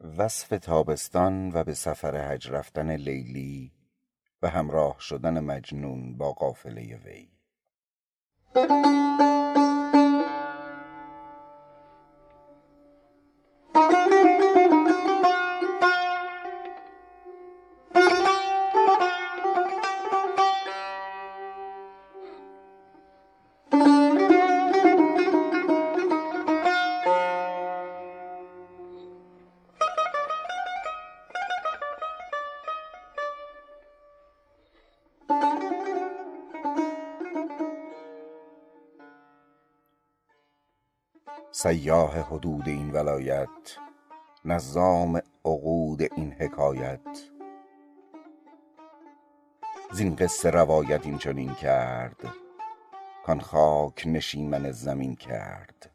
وصف تابستان و به سفر حج رفتن لیلی و همراه شدن مجنون با قافله وی. سیاح حدود این ولایت نظام عقود این حکایت. زین قصه روایت این چنین کرد کان خاک نشیمن زمین کرد.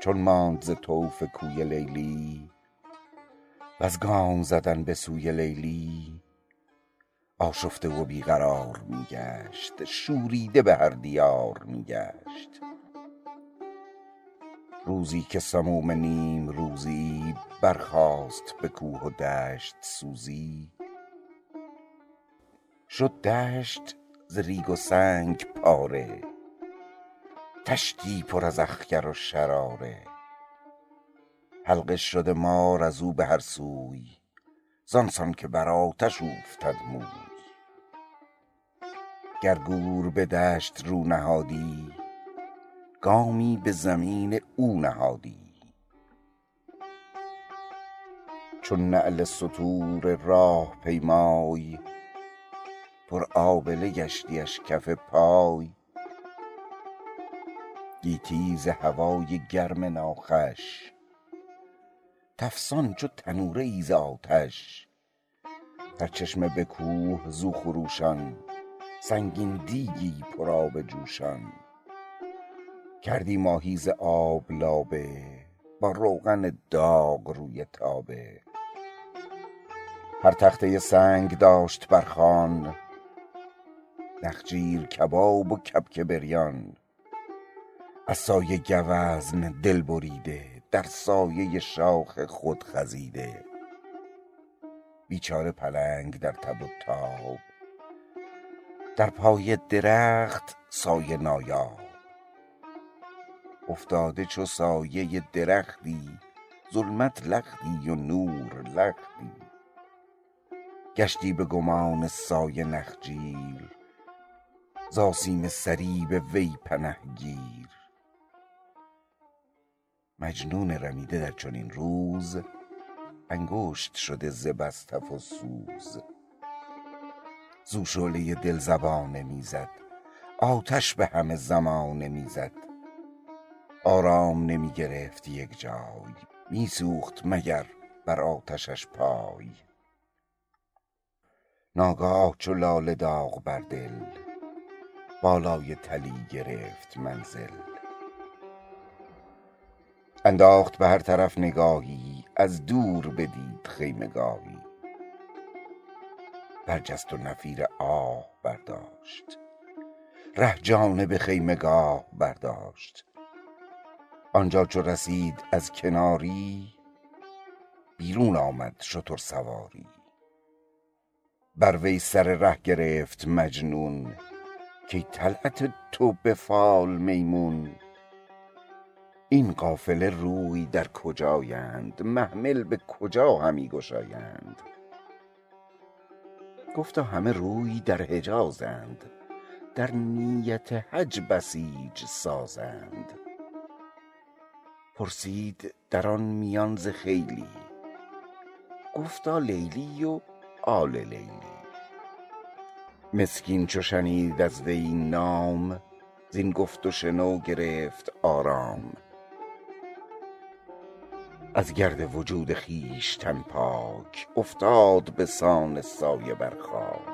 چون ماند ز طوف کوی لیلی وز گام زدن به سوی لیلی آشفته و بی قرار می گشت شوریده به هر دیار می گشت روزی که سموم نیمروزی برخاست به کوه و دشت سوزی. شد دشت ز ریگ و سنگ پاره طشتی پر از اخگر و شراره. حلقه شده مار ازو به هر سوی زان سان که بر آتش اوفتد موی. گر گور به دشت رو نهادی گامی به زمین او نهادی. چون نعل ستور راه پیمای پر آبله گشتیش کف پای. گیتی ز هوای گرم ناخوش تفسان چو تنوره ای ز آتش. هر چشمه به کوه زو خروشان سنگین دیگی پر آب جوشان. کردی ماهی ز آب لابه با روغن داغ روی تابه. هر تخته سنگ داشت بر خوان نخجیر کباب و کبک بریان. از سایه گوزن دل بریده در سایه شاخ خود خزیده. بیچاره پلنگ در تب و تاب در پای درخت سایه نایاب. افتاده چو سایه درختی ظلمت لختی و نور لختی. گشتی به گمان سایه نخجیر ز آسیم صریب وی پنه گیر. مجنون رمیده در چنین روز انگشت شده ز و سوز. زو شعله دل زبانه می زد آتش به همه زمانه می زد آرام نمی گرفت یک جای می سوخت مگر بر آتشش پای. ناگاه چو لاله داغ بر دل بالای تلی گرفت منزل. انداخت به هر طرف نگاهی از دور بدید خیمه گاهی برجست و نفیر آه برداشت. ره جانب خیمه گاه برداشت. آنجا چو رسید از کناری بیرون آمد شتر سواری. بر وی سر ره گرفت مجنون کای طلعت تو به فال میمون. این قافله روی در کجایند؟ محمل به کجا همی گشایند؟ گفتا همه روی در حجازند در نیت حج بسیج سازند. پرسید در آن میان ز خیلی. گفتا لیلی و آل لیلی. مسکین چو شنید از وی این نام زین گفت و شنو گرفت آرام. از گرد وجود خویشتن پاک افتاد به سان سایه بر خاک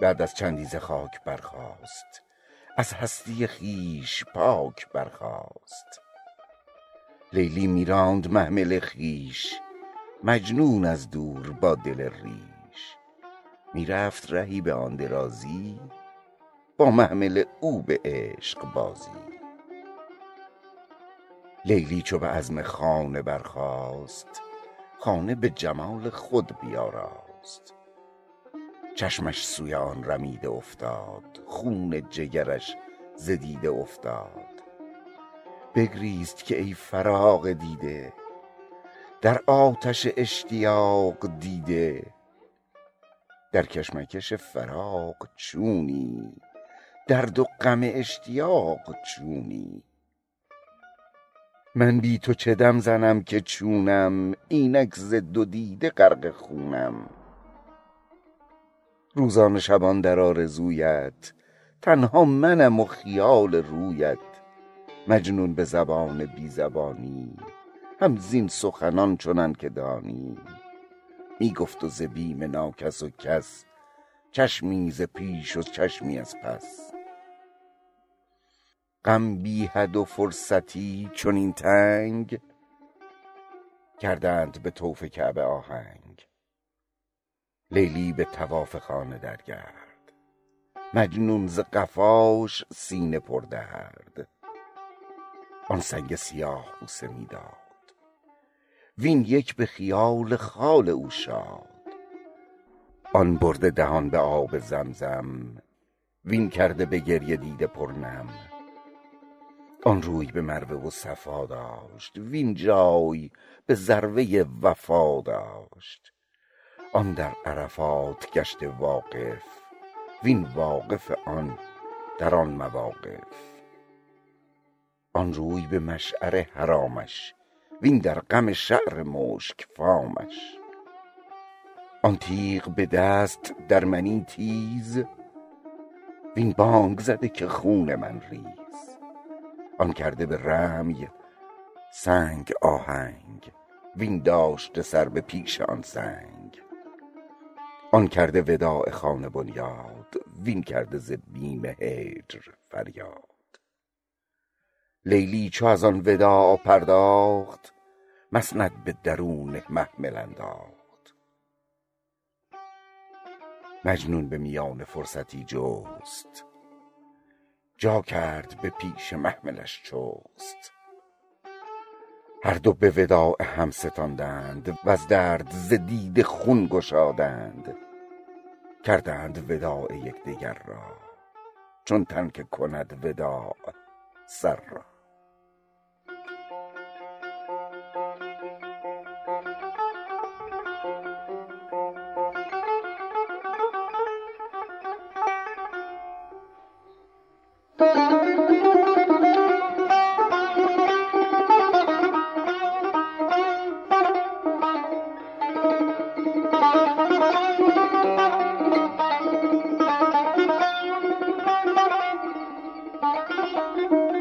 بعد از چندی ز خاک برخاست. از هستی خویش پاک برخاست. لیلی می راند محمل خویش مجنون از دور با دل ریش. می رفت رهی به آن درازی با محمل او به عشق بازی. لیلی چو به عزم خانه برخاست خانه به جمال خود بیاراست. چشمش سوی آن رمیده افتاد خون جگرش ز دیده افتاد. بگریست که ای فراق دیده در آتش اشتیاق دیده. در کشمکش فراق چونی درد و غم اشتیاق چونی. من بی تو چه دم زنم که چونم؟ اینک ز دو دیده غرق خونم. روزان شبان در آرزویت تنها منم و خیال رویت. مجنون به زبان بی زبانی هم زین سخنان چنان که دانی. می گفت و ز بیم ناکس و کس چشمی ز پیش و چشمی از پس. غم بی حد و فرصتی چنین تنگ کردند به طوف کعبه آهنگ. لیلی به طواف خانه در گرد مجنون ز قفاش سینه پر درد. آن سنگ سیاه بوسه می داد. وین یک به خیال خال او شاد. آن برده دهان به آب زمزم وین کرده به گریه دیده پر نم آن روی به مروه و صفا داشت وین جای به ذروه وفا داشت. آن در عرفات گشته واقف وین واقف آن در آن مواقف. آن روی به مشعر حرامش وین در غم شعر مشک فامش. آن تیغ به دست در منی تیز وین بانگ زده که خون من ریز. آن کرده به رمی سنگ آهنگ وین داشته سر به پیش آن سنگ آن کرده وداع خانه بنیاد وین کرده ز بیم هجر فریاد. لیلی چو از آن وداع پرداخت مسند به درون محمل انداخت مجنون به میان فرصتی جست جا کرد به پیش محملش چست. هر دو به وداع هم ستاندند و از درد زدید خون گشادند. کردند وداع یکدیگر را چون تن که کند وداع سر را. thank you Música